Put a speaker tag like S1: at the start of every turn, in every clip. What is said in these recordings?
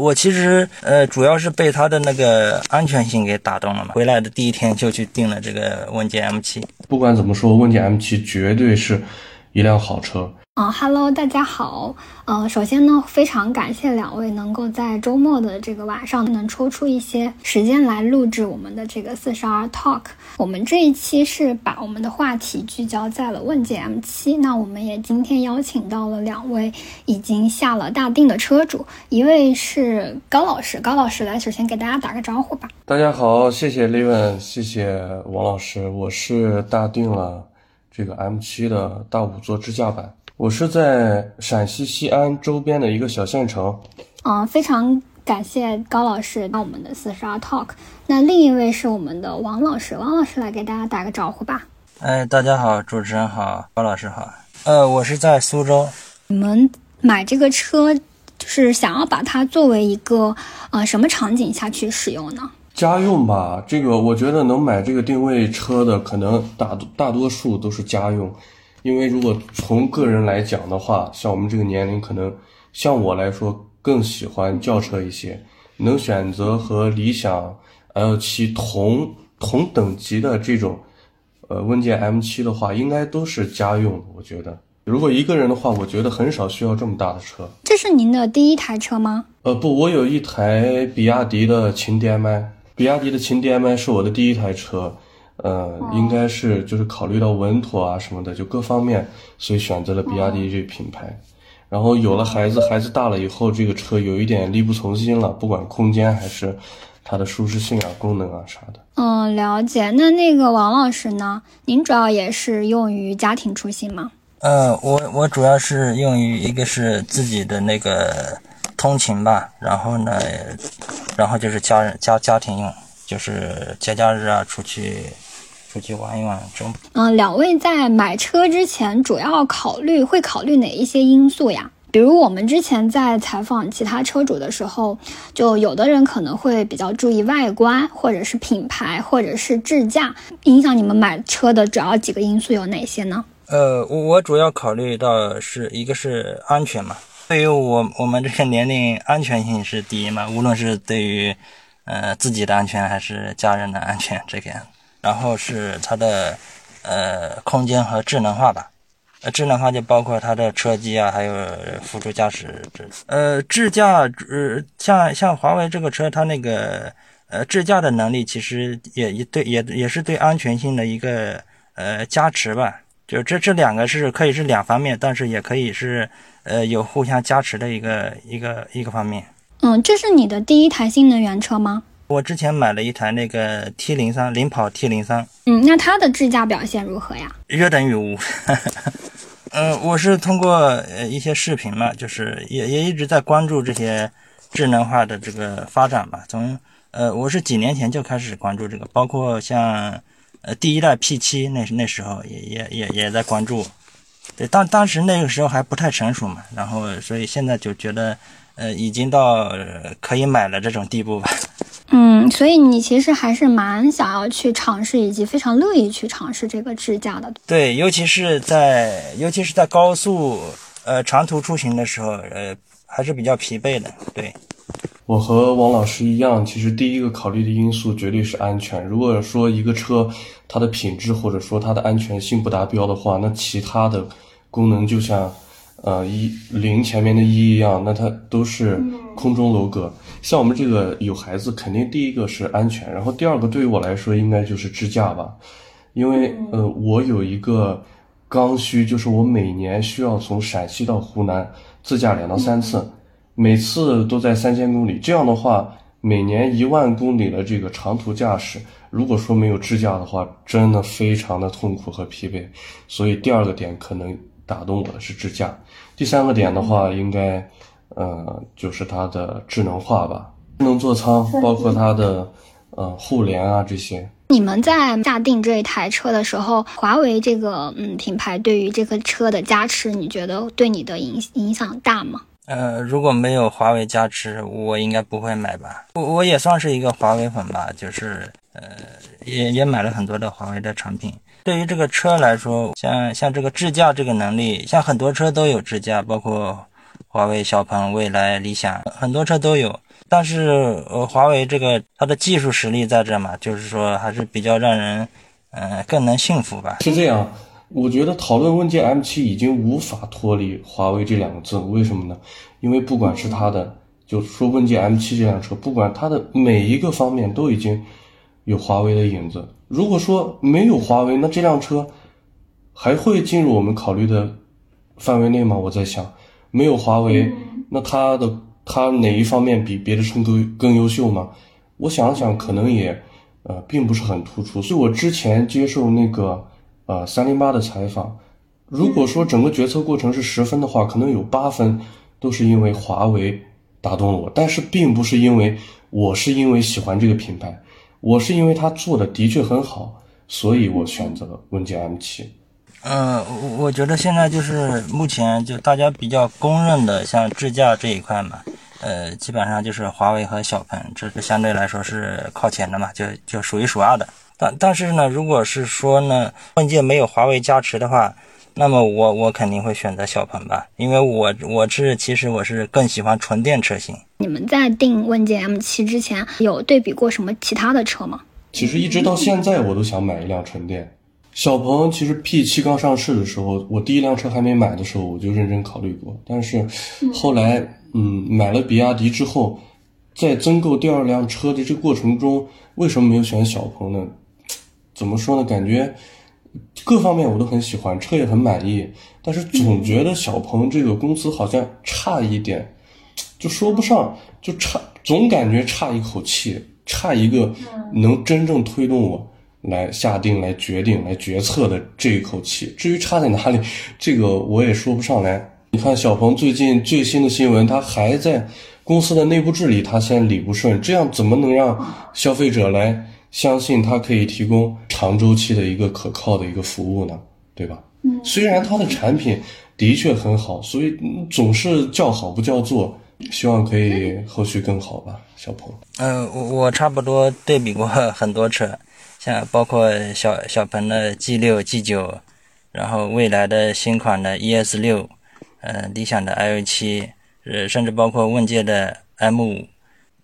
S1: 我其实呃主要是被它的那个安全性给打动了嘛。回来的第一天就去订了这个问界 M7。
S2: 不管怎么说，问界 M7 绝对是一辆好车。
S3: 哈喽，大家好。嗯，首先呢，非常感谢两位能够在周末的这个晚上能抽出一些时间来录制我们的这个四十二 Talk。我们这一期是把我们的话题聚焦在了问界 M7。那我们也今天邀请到了两位已经下了大定的车主，一位是高老师，高老师来首先给大家打个招呼吧。
S2: 大家好，谢谢 Levin，谢谢王老师，我是大定了这个 M7 的大五座支架版。我是在陕西西安周边的一个小县城。
S3: 嗯，非常感谢高老师到我们的四十二 Talk。那另一位是我们的王老师，王老师来给大家打个招呼吧。
S1: 哎，大家好，主持人好，高老师好。呃，我是在苏州。
S3: 你们买这个车，就是想要把它作为一个呃什么场景下去使用呢？
S2: 家用吧，这个我觉得能买这个定位车的，可能大大多数都是家用。因为如果从个人来讲的话，像我们这个年龄，可能像我来说更喜欢轿车一些。能选择和理想 L 七同同等级的这种，呃，问界 M 七的话，应该都是家用。我觉得，如果一个人的话，我觉得很少需要这么大的车。
S3: 这是您的第一台车吗？
S2: 呃，不，我有一台比亚迪的秦 DM-i，比亚迪的秦 DM-i 是我的第一台车。呃，应该是就是考虑到稳妥啊什么的，就各方面，所以选择了比亚迪这个品牌。然后有了孩子，孩子大了以后，这个车有一点力不从心了，不管空间还是它的舒适性啊、功能啊啥的。
S3: 嗯，了解。那那个王老师呢？您主要也是用于家庭出行吗？
S1: 呃，我我主要是用于一个是自己的那个通勤吧，然后呢，然后就是家人家家庭用，就是节假日啊出去。出去玩一玩，中
S3: 嗯，两位在买车之前主要考虑会考虑哪一些因素呀？比如我们之前在采访其他车主的时候，就有的人可能会比较注意外观，或者是品牌，或者是智驾。影响你们买车的主要几个因素有哪些呢？
S1: 呃，我我主要考虑到是一个是安全嘛，对于我我们这个年龄，安全性是第一嘛，无论是对于呃自己的安全还是家人的安全，这个。然后是它的呃空间和智能化吧，呃智能化就包括它的车机啊，还有辅助驾驶这。呃智驾，呃像像华为这个车，它那个呃智驾的能力其实也也对也也是对安全性的一个呃加持吧。就这这两个是可以是两方面，但是也可以是呃有互相加持的一个一个一个方面。
S3: 嗯，这是你的第一台新能源车吗？
S1: 我之前买了一台那个 T 零三领跑 T 零三，
S3: 嗯，那它的智驾表现如何呀？
S1: 约等于无。呃，我是通过呃一些视频嘛，就是也也一直在关注这些智能化的这个发展吧。从呃我是几年前就开始关注这个，包括像呃第一代 P 七那那时候也也也也在关注。对，当当时那个时候还不太成熟嘛，然后所以现在就觉得呃已经到可以买了这种地步吧。
S3: 嗯，所以你其实还是蛮想要去尝试，以及非常乐意去尝试这个智驾的。
S1: 对，尤其是在尤其是在高速呃长途出行的时候，呃还是比较疲惫的。对，
S2: 我和王老师一样，其实第一个考虑的因素绝对是安全。如果说一个车它的品质或者说它的安全性不达标的话，那其他的功能就像呃一零前面的一一样，那它都是空中楼阁。像我们这个有孩子，肯定第一个是安全，然后第二个对于我来说应该就是支架吧，因为呃我有一个刚需，就是我每年需要从陕西到湖南自驾两到三次，每次都在三千公里，这样的话每年一万公里的这个长途驾驶，如果说没有支架的话，真的非常的痛苦和疲惫，所以第二个点可能打动我的是支架，第三个点的话应该。呃，就是它的智能化吧，智能座舱，包括它的呃互联啊这些。
S3: 你们在下定这一台车的时候，华为这个嗯品牌对于这个车的加持，你觉得对你的影影响大吗？
S1: 呃，如果没有华为加持，我应该不会买吧。我我也算是一个华为粉吧，就是呃也也买了很多的华为的产品。对于这个车来说，像像这个智驾这个能力，像很多车都有智驾，包括。华为、小鹏、蔚来、理想，很多车都有。但是呃，华为这个它的技术实力在这嘛，就是说还是比较让人呃更能信服吧。
S2: 是这样，我觉得讨论问界 M7 已经无法脱离华为这两个字，为什么呢？因为不管是它的，就说问界 M7 这辆车，不管它的每一个方面都已经有华为的影子。如果说没有华为，那这辆车还会进入我们考虑的范围内吗？我在想，没有华为，那它的它哪一方面比别的车更更优秀吗？我想想，可能也呃并不是很突出。所以我之前接受那个呃三零八的采访，如果说整个决策过程是十分的话，可能有八分都是因为华为打动了我，但是并不是因为我是因为喜欢这个品牌。我是因为它做的的确很好，所以我选择了问界 M7。
S1: 嗯，嗯我我觉得现在就是目前就大家比较公认的，像智驾这一块嘛，呃，基本上就是华为和小鹏，这个相对来说是靠前的嘛，就就数一数二的。但但是呢，如果是说呢，问界没有华为加持的话，那么我我肯定会选择小鹏吧，因为我我是其实我是更喜欢纯电车型。
S3: 你们在订问界 M7 之前有对比过什么其他的车吗？
S2: 其实一直到现在我都想买一辆纯电。小鹏其实 P7 刚上市的时候，我第一辆车还没买的时候，我就认真考虑过。但是后来，嗯，买了比亚迪之后，在增购第二辆车的这个过程中，为什么没有选小鹏呢？怎么说呢？感觉各方面我都很喜欢，车也很满意，但是总觉得小鹏这个公司好像差一点。就说不上，就差，总感觉差一口气，差一个能真正推动我来下定、来决定、来决策的这一口气。至于差在哪里，这个我也说不上来。你看小鹏最近最新的新闻，他还在公司的内部治理，他先理不顺，这样怎么能让消费者来相信他可以提供长周期的一个可靠的一个服务呢？对吧？虽然他的产品的确很好，所以总是叫好不叫座。希望可以后续更好吧，小鹏。
S1: 嗯，我我差不多对比过很多车，像包括小小鹏的 G 六、G 九，然后未来的新款的 ES 六，呃，理想的 L 七，呃，甚至包括问界的 M 五，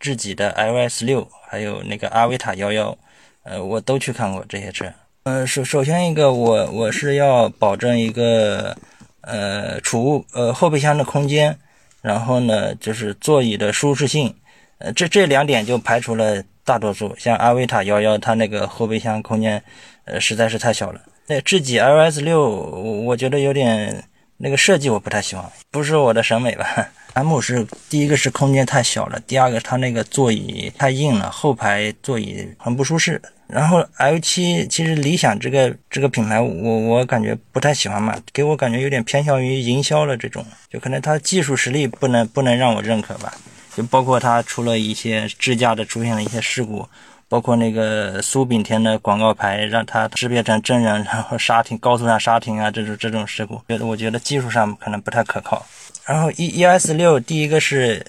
S1: 智己的 LS 六，还有那个阿维塔幺幺，呃，我都去看过这些车。呃，首首先一个，我我是要保证一个呃储物呃后备箱的空间。然后呢，就是座椅的舒适性，呃，这这两点就排除了大多数。像阿维塔幺幺，它那个后备箱空间，呃，实在是太小了。那智己 LS 六，我我觉得有点那个设计我不太喜欢，不是我的审美吧。M 是第一个是空间太小了，第二个它那个座椅太硬了，后排座椅很不舒适。然后 L 七其实理想这个这个品牌，我我感觉不太喜欢嘛，给我感觉有点偏向于营销了这种，就可能它技术实力不能不能让我认可吧，就包括它出了一些智驾的出现了一些事故，包括那个苏炳添的广告牌让它识别成真人，然后刹停高速上刹停啊这种这种事故，觉得我觉得技术上可能不太可靠。然后 E E S 六第一个是，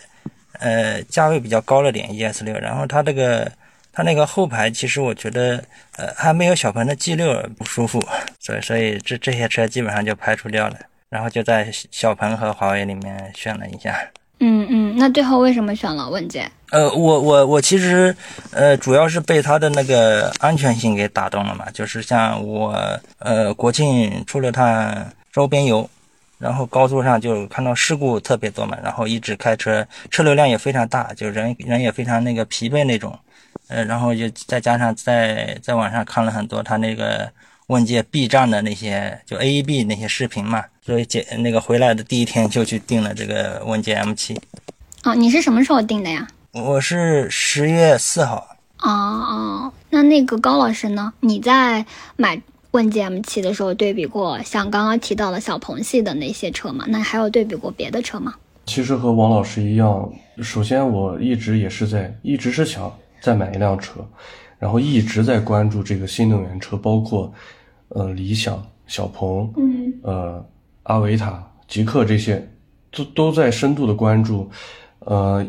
S1: 呃价位比较高了点 E S 六，然后它这个。它那个后排其实我觉得，呃，还没有小鹏的 G 六不舒服，所以所以这这些车基本上就排除掉了，然后就在小鹏和华为里面选了一下。
S3: 嗯嗯，那最后为什么选了问界？
S1: 呃，我我我其实，呃，主要是被它的那个安全性给打动了嘛，就是像我，呃，国庆出了趟周边游，然后高速上就看到事故特别多嘛，然后一直开车，车流量也非常大，就人人也非常那个疲惫那种。呃，然后就再加上在在网上看了很多他那个问界 B 站的那些就 AEB 那些视频嘛，所以解那个回来的第一天就去订了这个问界 M7。
S3: 哦，你是什么时候订的呀？
S1: 我是十月四号。
S3: 哦哦，那那个高老师呢？你在买问界 M7 的时候对比过像刚刚提到的小鹏系的那些车吗？那还有对比过别的车吗？
S2: 其实和王老师一样，首先我一直也是在一直是想。再买一辆车，然后一直在关注这个新能源车，包括，呃，理想、小鹏，嗯，呃，阿维塔、极客这些，都都在深度的关注。呃，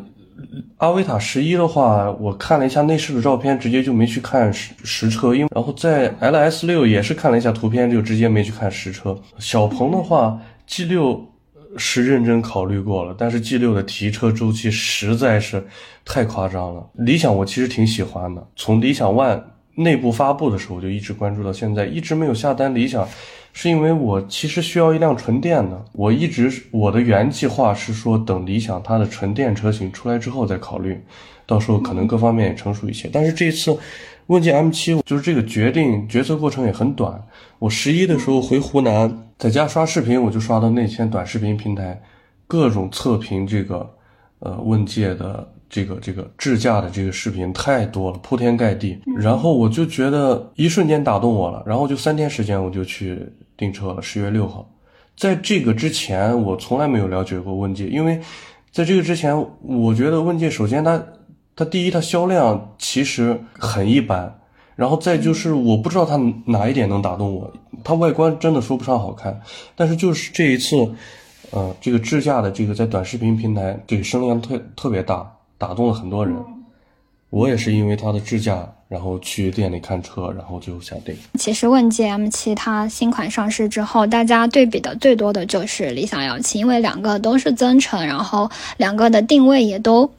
S2: 阿维塔十一的话，我看了一下内饰的照片，直接就没去看实实车。因为然后在 LS 六也是看了一下图片，就直接没去看实车。小鹏的话，G 六是认真考虑过了，但是 G 六的提车周期实在是太夸张了。理想我其实挺喜欢的，从理想 ONE 内部发布的时候就一直关注到现在，一直没有下单理想，是因为我其实需要一辆纯电的。我一直我的原计划是说，等理想它的纯电车型出来之后再考虑，到时候可能各方面也成熟一些。但是这一次问界 M7 就是这个决定决策过程也很短，我十一的时候回湖南。在家刷视频，我就刷到那天短视频平台各种测评这个呃问界的这个这个智驾的这个视频太多了，铺天盖地。然后我就觉得一瞬间打动我了，然后就三天时间我就去订车了，十月六号。在这个之前，我从来没有了解过问界，因为在这个之前，我觉得问界首先它它第一它销量其实很一般。然后再就是，我不知道它哪一点能打动我。它外观真的说不上好看，但是就是这一次，呃，这个智驾的这个在短视频平台对声量特特别大，打动了很多人。我也是因为它的智驾，然后去店里看车，然后就下定。
S3: 其实问界 M7 它新款上市之后，大家对比的最多的就是理想 L7，因为两个都是增程，然后两个的定位也都。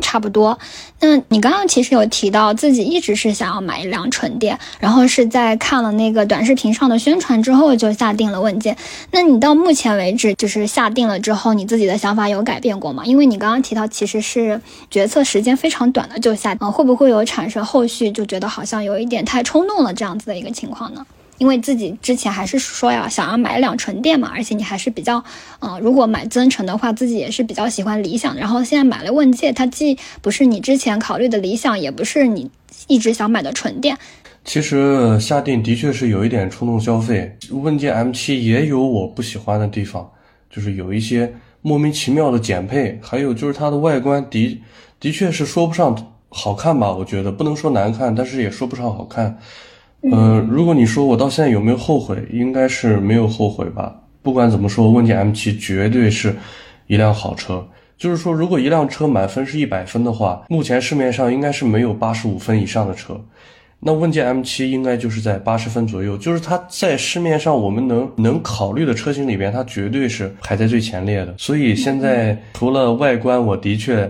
S3: 差不多。那你刚刚其实有提到自己一直是想要买一辆纯电，然后是在看了那个短视频上的宣传之后就下定了问界。那你到目前为止就是下定了之后，你自己的想法有改变过吗？因为你刚刚提到其实是决策时间非常短的就下，啊，会不会有产生后续就觉得好像有一点太冲动了这样子的一个情况呢？因为自己之前还是说要想要买一辆纯电嘛，而且你还是比较，呃，如果买增程的话，自己也是比较喜欢理想。然后现在买了问界，它既不是你之前考虑的理想，也不是你一直想买的纯电。
S2: 其实下定的确是有一点冲动消费。问界 M7 也有我不喜欢的地方，就是有一些莫名其妙的减配，还有就是它的外观的的确是说不上好看吧？我觉得不能说难看，但是也说不上好看。嗯，如果你说我到现在有没有后悔，应该是没有后悔吧。不管怎么说，问界 M7 绝对是一辆好车。就是说，如果一辆车满分是一百分的话，目前市面上应该是没有八十五分以上的车。那问界 M7 应该就是在八十分左右，就是它在市面上我们能能考虑的车型里边，它绝对是排在最前列的。所以现在除了外观，我的确。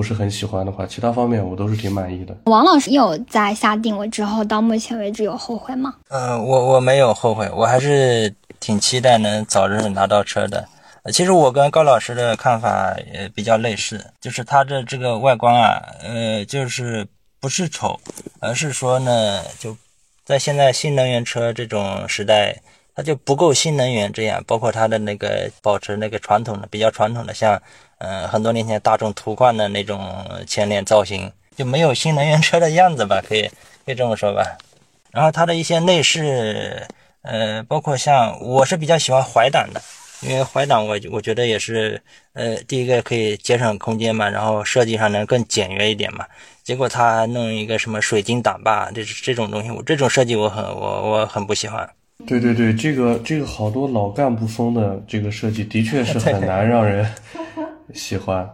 S2: 不是很喜欢的话，其他方面我都是挺满意的。
S3: 王老师有在下定了之后，到目前为止有后悔吗？
S1: 呃，我我没有后悔，我还是挺期待能早日拿到车的。其实我跟高老师的看法也比较类似，就是它的这个外观啊，呃，就是不是丑，而是说呢，就在现在新能源车这种时代，它就不够新能源这样，包括它的那个保持那个传统的比较传统的像。嗯，很多年前大众途观的那种前脸造型就没有新能源车的样子吧，可以可以这么说吧。然后它的一些内饰，呃，包括像我是比较喜欢怀档的，因为怀档我我觉得也是，呃，第一个可以节省空间嘛，然后设计上能更简约一点嘛。结果他弄一个什么水晶挡把，这这种东西，我这种设计我很我我很不喜欢。
S2: 对对对，这个这个好多老干部风的这个设计的确是 很难让人。喜欢。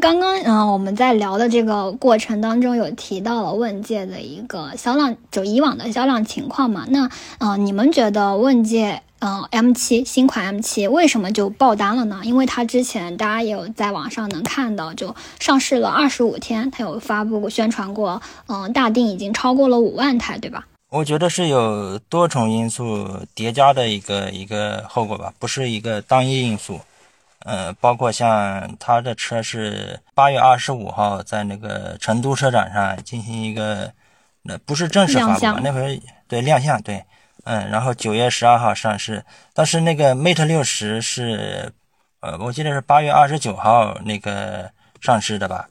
S3: 刚刚嗯，我们在聊的这个过程当中，有提到了问界的一个销量，就以往的销量情况嘛。那嗯，你们觉得问界嗯 M7 新款 M7 为什么就爆单了呢？因为它之前大家也有在网上能看到，就上市了二十五天，它有发布过宣传过，嗯，大定已经超过了五万台，对吧？
S1: 我觉得是有多重因素叠加的一个一个后果吧，不是一个单一因素。呃，包括像他的车是八月二十五号在那个成都车展上进行一个，那不是正式发布，那会对亮相对，嗯，然后九月十二号上市，但是那个 Mate 六十是，呃，我记得是八月二十九号那个上市的吧，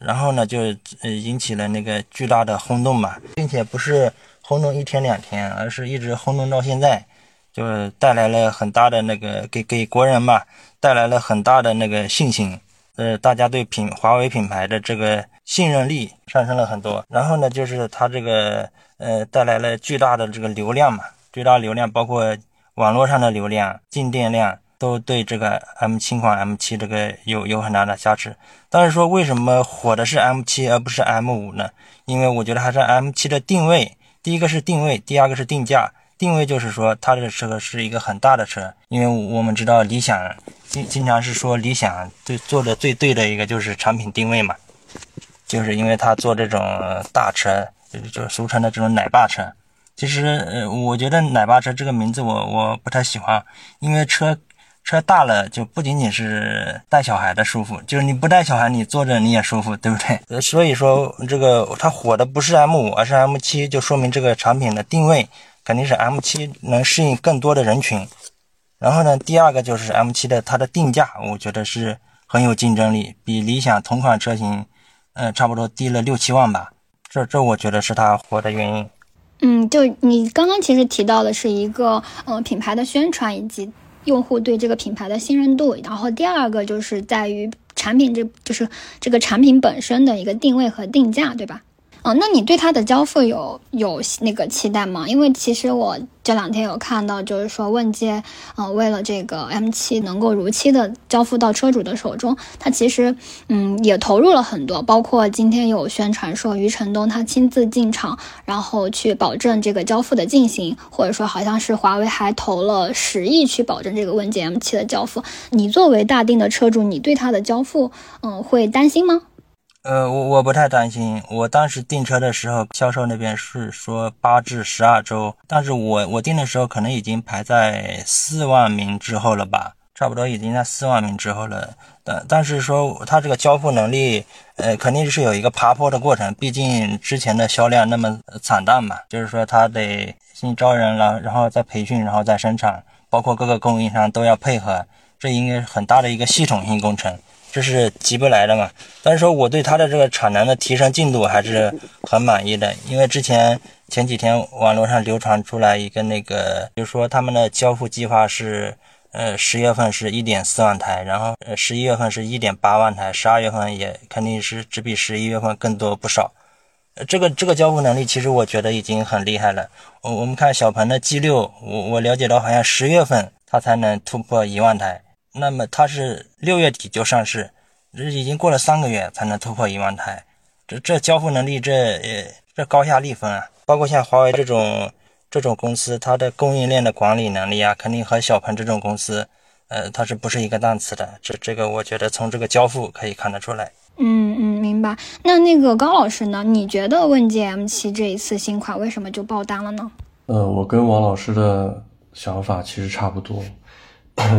S1: 然后呢就呃引起了那个巨大的轰动嘛，并且不是轰动一天两天，而是一直轰动到现在。就是带来了很大的那个给给国人嘛，带来了很大的那个信心，呃，大家对品华为品牌的这个信任力上升了很多。然后呢，就是它这个呃带来了巨大的这个流量嘛，巨大流量包括网络上的流量、进店量，都对这个 M 新款 M7 这个有有很大的加持。但是说为什么火的是 M7 而不是 M5 呢？因为我觉得还是 M7 的定位，第一个是定位，第二个是定价。定位就是说，它的车是一个很大的车，因为我们知道理想经经常是说理想最做的最对的一个就是产品定位嘛，就是因为它做这种大车，就是俗称的这种奶爸车。其实，呃，我觉得奶爸车这个名字我我不太喜欢，因为车车大了就不仅仅是带小孩的舒服，就是你不带小孩你坐着你也舒服，对不对？呃，所以说这个它火的不是 M 五，而是 M 七，就说明这个产品的定位肯定是 M 七能适应更多的人群。然后呢，第二个就是 M 七的它的定价，我觉得是很有竞争力，比理想同款车型，呃，差不多低了六七万吧。这这我觉得是它火的原因。
S3: 嗯，就你刚刚其实提到的是一个呃品牌的宣传以及用户对这个品牌的信任度，然后第二个就是在于产品，这就是这个产品本身的一个定位和定价，对吧？哦，那你对它的交付有有那个期待吗？因为其实我这两天有看到，就是说问界，呃，为了这个 M7 能够如期的交付到车主的手中，它其实嗯也投入了很多，包括今天有宣传说余承东他亲自进场，然后去保证这个交付的进行，或者说好像是华为还投了十亿去保证这个问界 M7 的交付。你作为大定的车主，你对它的交付，嗯，会担心吗？
S1: 呃，我我不太担心。我当时订车的时候，销售那边是说八至十二周，但是我我订的时候可能已经排在四万名之后了吧，差不多已经在四万名之后了。但但是说它这个交付能力，呃，肯定是有一个爬坡的过程，毕竟之前的销量那么惨淡嘛，就是说它得先招人了，然后再培训，然后再生产，包括各个供应商都要配合，这应该是很大的一个系统性工程。这是急不来的嘛？但是说我对它的这个产能的提升进度还是很满意的，因为之前前几天网络上流传出来一个那个，就是说他们的交付计划是，呃，十月份是一点四万台，然后呃十一月份是一点八万台，十二月份也肯定是只比十一月份更多不少。这个这个交付能力其实我觉得已经很厉害了。我我们看小鹏的 G 六，我我了解到好像十月份它才能突破一万台。那么它是六月底就上市，这已经过了三个月才能突破一万台，这这交付能力这呃这高下立分啊！包括像华为这种这种公司，它的供应链的管理能力啊，肯定和小鹏这种公司，呃，它是不是一个档次的？这这个我觉得从这个交付可以看得出来。
S3: 嗯嗯，明白。那那个高老师呢？你觉得问界 M7 这一次新款为什么就爆单了呢？
S2: 呃，我跟王老师的想法其实差不多。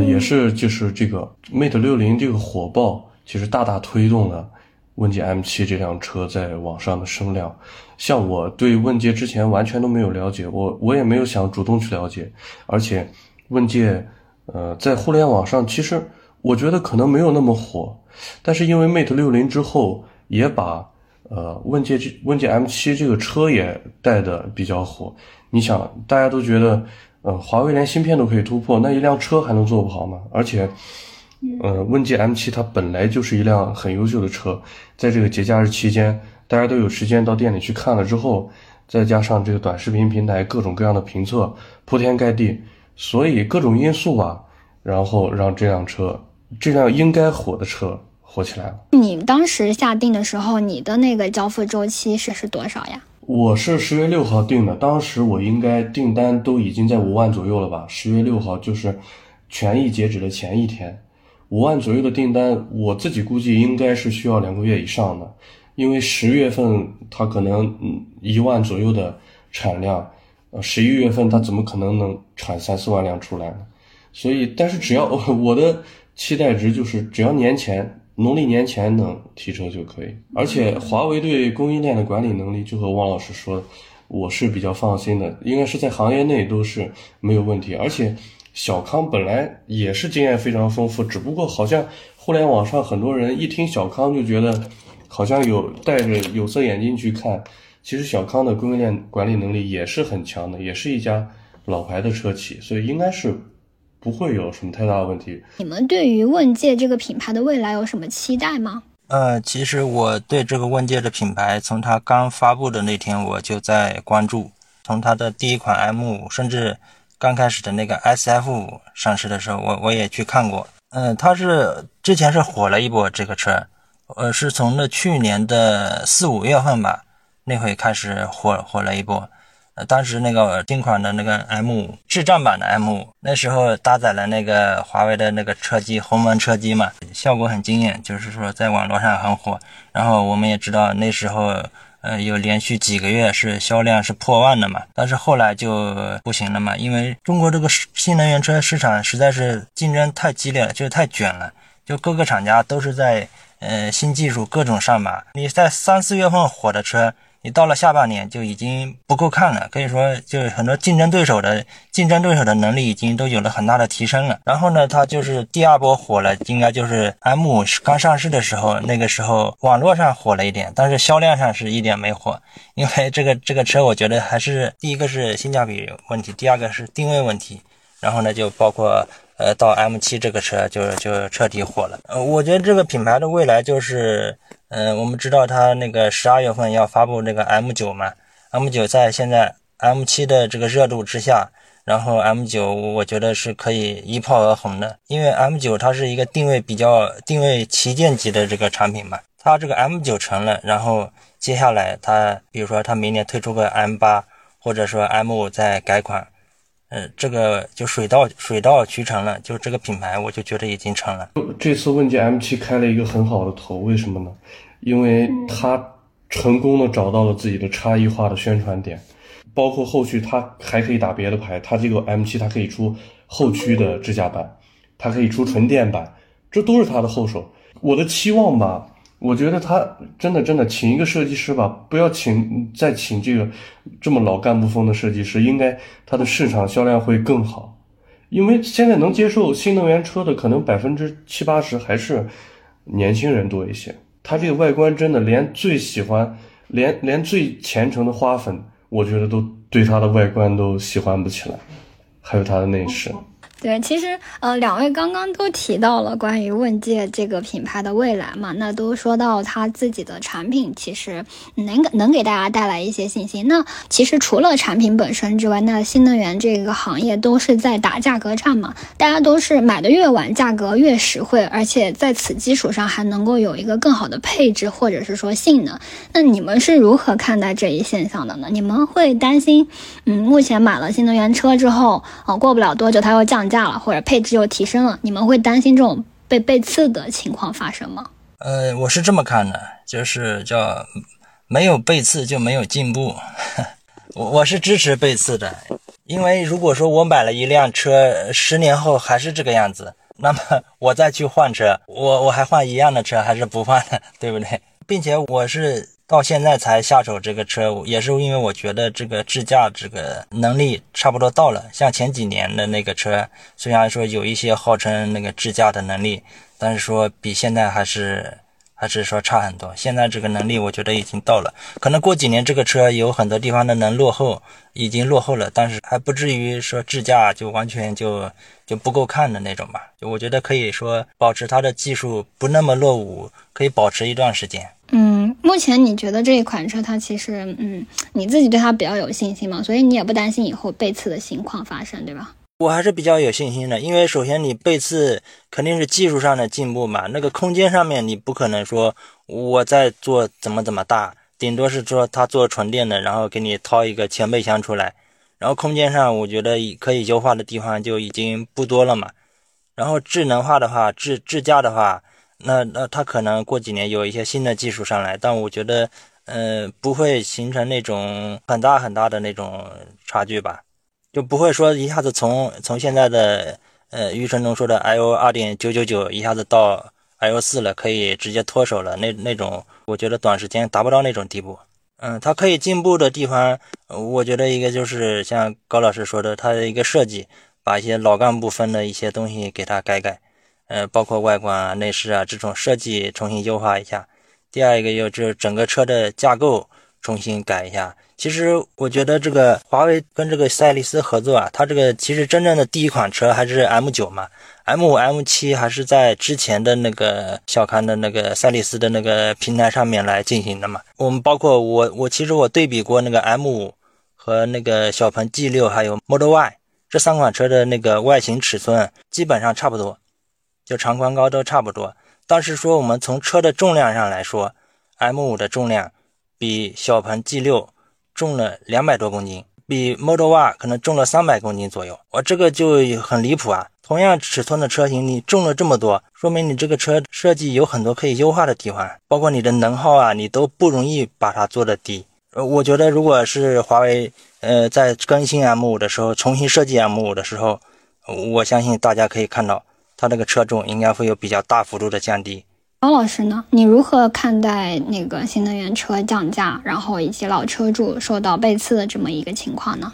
S2: 也是，就是这个 Mate 六零这个火爆，其实大大推动了问界 M 七这辆车在网上的声量。像我对问界之前完全都没有了解，我我也没有想主动去了解。而且问界，呃，在互联网上其实我觉得可能没有那么火，但是因为 Mate 六零之后，也把呃问界这问界 M 七这个车也带的比较火。你想，大家都觉得。呃，华为连芯片都可以突破，那一辆车还能做不好吗？而且，呃，问界 M7 它本来就是一辆很优秀的车，在这个节假日期间，大家都有时间到店里去看了之后，再加上这个短视频平台各种各样的评测铺天盖地，所以各种因素吧，然后让这辆车，这辆应该火的车火起来了。
S3: 你当时下定的时候，你的那个交付周期是是多少呀？
S2: 我是十月六号订的，当时我应该订单都已经在五万左右了吧？十月六号就是权益截止的前一天，五万左右的订单，我自己估计应该是需要两个月以上的，因为十月份它可能嗯一万左右的产量，呃十一月份它怎么可能能产三四万辆出来呢？所以，但是只要 我的期待值就是只要年前。农历年前能提车就可以，而且华为对供应链的管理能力，就和汪老师说，我是比较放心的，应该是在行业内都是没有问题。而且小康本来也是经验非常丰富，只不过好像互联网上很多人一听小康就觉得好像有戴着有色眼镜去看，其实小康的供应链管理能力也是很强的，也是一家老牌的车企，所以应该是。不会有什么太大的问题。
S3: 你们对于问界这个品牌的未来有什么期待吗？
S1: 呃，其实我对这个问界的品牌，从它刚发布的那天我就在关注，从它的第一款 M，甚至刚开始的那个 SF 上市的时候，我我也去看过。嗯，它是之前是火了一波这个车，呃，是从那去年的四五月份吧，那会开始火火了一波。呃，当时那个新款的那个 M 五智障版的 M 五那时候搭载了那个华为的那个车机鸿蒙车机嘛，效果很惊艳，就是说在网络上很火。然后我们也知道那时候，呃，有连续几个月是销量是破万的嘛，但是后来就不行了嘛，因为中国这个新能源车市场实在是竞争太激烈了，就是太卷了，就各个厂家都是在呃新技术各种上马，你在三四月份火的车。你到了下半年就已经不够看了，可以说就是很多竞争对手的竞争对手的能力已经都有了很大的提升了。然后呢，它就是第二波火了，应该就是 M5 刚上市的时候，那个时候网络上火了一点，但是销量上是一点没火。因为这个这个车，我觉得还是第一个是性价比问题，第二个是定位问题。然后呢，就包括呃到 M7 这个车就就彻底火了。呃，我觉得这个品牌的未来就是。嗯，我们知道它那个十二月份要发布那个 M9 嘛，M9 在现在 M7 的这个热度之下，然后 M9 我觉得是可以一炮而红的，因为 M9 它是一个定位比较定位旗舰级的这个产品嘛，它这个 M9 成了，然后接下来它比如说它明年推出个 M8，或者说 M5 再改款。呃，这个就水到水到渠成了，就这个品牌，我就觉得已经成了。
S2: 这次问界 M7 开了一个很好的头，为什么呢？因为他成功的找到了自己的差异化的宣传点，包括后续他还可以打别的牌，他这个 M7 它可以出后驱的智驾版，它可以出纯电版，这都是他的后手。我的期望吧。我觉得他真的真的请一个设计师吧，不要请再请这个这么老干部风的设计师，应该他的市场销量会更好。因为现在能接受新能源车的可能百分之七八十还是年轻人多一些。它这个外观真的连最喜欢，连连最虔诚的花粉，我觉得都对它的外观都喜欢不起来，还有它的内饰。
S3: 对，其实呃，两位刚刚都提到了关于问界这个品牌的未来嘛，那都说到他自己的产品，其实能能给大家带来一些信心。那其实除了产品本身之外，那新能源这个行业都是在打价格战嘛，大家都是买的越晚，价格越实惠，而且在此基础上还能够有一个更好的配置或者是说性能。那你们是如何看待这一现象的呢？你们会担心，嗯，目前买了新能源车之后，啊，过不了多久它要降价。了，或者配置又提升了，你们会担心这种被背刺的情况发生吗？
S1: 呃，我是这么看的，就是叫没有背刺就没有进步。我我是支持背刺的，因为如果说我买了一辆车，十年后还是这个样子，那么我再去换车，我我还换一样的车还是不换的，对不对？并且我是。到现在才下手这个车，也是因为我觉得这个智驾这个能力差不多到了。像前几年的那个车，虽然说有一些号称那个智驾的能力，但是说比现在还是还是说差很多。现在这个能力我觉得已经到了，可能过几年这个车有很多地方的能落后，已经落后了，但是还不至于说智驾就完全就就不够看的那种吧。就我觉得可以说保持它的技术不那么落伍，可以保持一段时间。
S3: 目前你觉得这一款车它其实，嗯，你自己对它比较有信心嘛？所以你也不担心以后背刺的情况发生，对吧？
S1: 我还是比较有信心的，因为首先你背刺肯定是技术上的进步嘛，那个空间上面你不可能说我在做怎么怎么大，顶多是说它做纯电的，然后给你掏一个前备箱出来，然后空间上我觉得可以优化的地方就已经不多了嘛。然后智能化的话，智智驾的话。那那它可能过几年有一些新的技术上来，但我觉得，呃，不会形成那种很大很大的那种差距吧，就不会说一下子从从现在的呃余承东说的 i o 二点九九九一下子到 i o 四了，可以直接脱手了，那那种我觉得短时间达不到那种地步。嗯，它可以进步的地方，我觉得一个就是像高老师说的，它的一个设计，把一些老干部分的一些东西给它改改。呃，包括外观啊、内饰啊这种设计重新优化一下。第二一个又就是整个车的架构重新改一下。其实我觉得这个华为跟这个赛力斯合作啊，它这个其实真正的第一款车还是 M9 嘛，M5、M7 还是在之前的那个小康的那个赛力斯的那个平台上面来进行的嘛。我们包括我，我其实我对比过那个 M5 和那个小鹏 G6 还有 Model Y 这三款车的那个外形尺寸基本上差不多。就长宽高都差不多，但是说我们从车的重量上来说，M5 的重量比小鹏 G6 重了两百多公斤，比 Model Y 可能重了三百公斤左右，我这个就很离谱啊！同样尺寸的车型，你重了这么多，说明你这个车设计有很多可以优化的地方，包括你的能耗啊，你都不容易把它做的低。呃，我觉得如果是华为，呃，在更新 M5 的时候，重新设计 M5 的时候，我相信大家可以看到，它这个车重应该会有比较大幅度的降低。
S3: 高老师呢？你如何看待那个新能源车降价，然后以及老车主受到背刺的这么一个情况呢？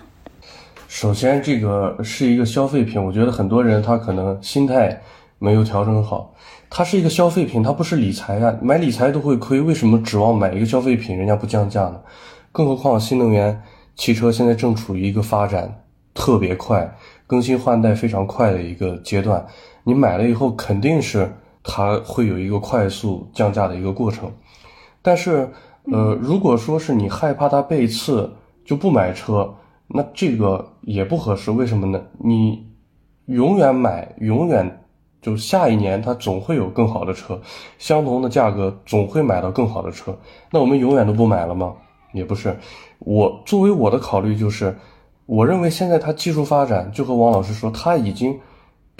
S2: 首先，这个是一个消费品，我觉得很多人他可能心态没有调整好。它是一个消费品，它不是理财呀，买理财都会亏，为什么指望买一个消费品人家不降价呢？更何况新能源汽车现在正处于一个发展特别快、更新换代非常快的一个阶段，你买了以后肯定是。它会有一个快速降价的一个过程，但是，呃，如果说是你害怕它背刺就不买车，那这个也不合适。为什么呢？你永远买，永远就下一年它总会有更好的车，相同的价格总会买到更好的车。那我们永远都不买了吗？也不是。我作为我的考虑就是，我认为现在它技术发展就和王老师说，它已经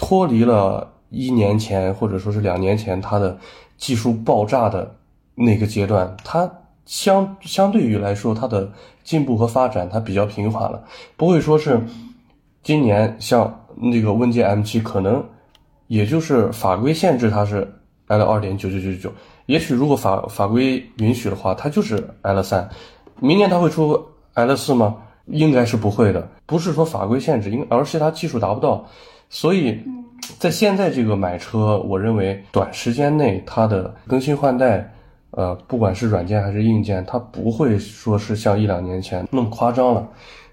S2: 脱离了。一年前或者说是两年前，它的技术爆炸的那个阶段，它相相对于来说，它的进步和发展它比较平缓了，不会说是今年像那个问界 M7，可能也就是法规限制它是 L 二点九九九九，也许如果法法规允许的话，它就是 L 三，明年它会出 L 四吗？应该是不会的，不是说法规限制，应而是它技术达不到，所以。在现在这个买车，我认为短时间内它的更新换代，呃，不管是软件还是硬件，它不会说是像一两年前那么夸张了，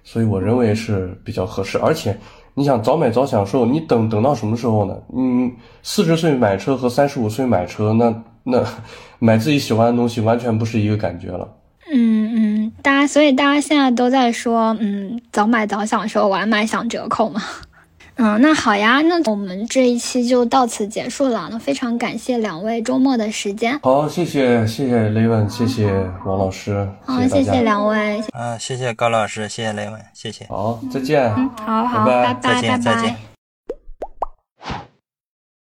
S2: 所以我认为是比较合适。而且你想早买早享受，你等等到什么时候呢？嗯，四十岁买车和三十五岁买车，那那 买自己喜欢的东西完全不是一个感觉了。
S3: 嗯嗯，大家所以大家现在都在说，嗯，早买早享受，晚买享折扣嘛。嗯，那好呀，那我们这一期就到此结束了。那非常感谢两位周末的时间。
S2: 好，谢谢谢谢雷文，谢谢王老师。
S3: 好，谢谢两位。
S1: 啊，谢谢高老师，谢谢雷文，谢谢。
S2: 好，再见。
S3: 嗯，好好，拜拜，
S1: 再见，再见。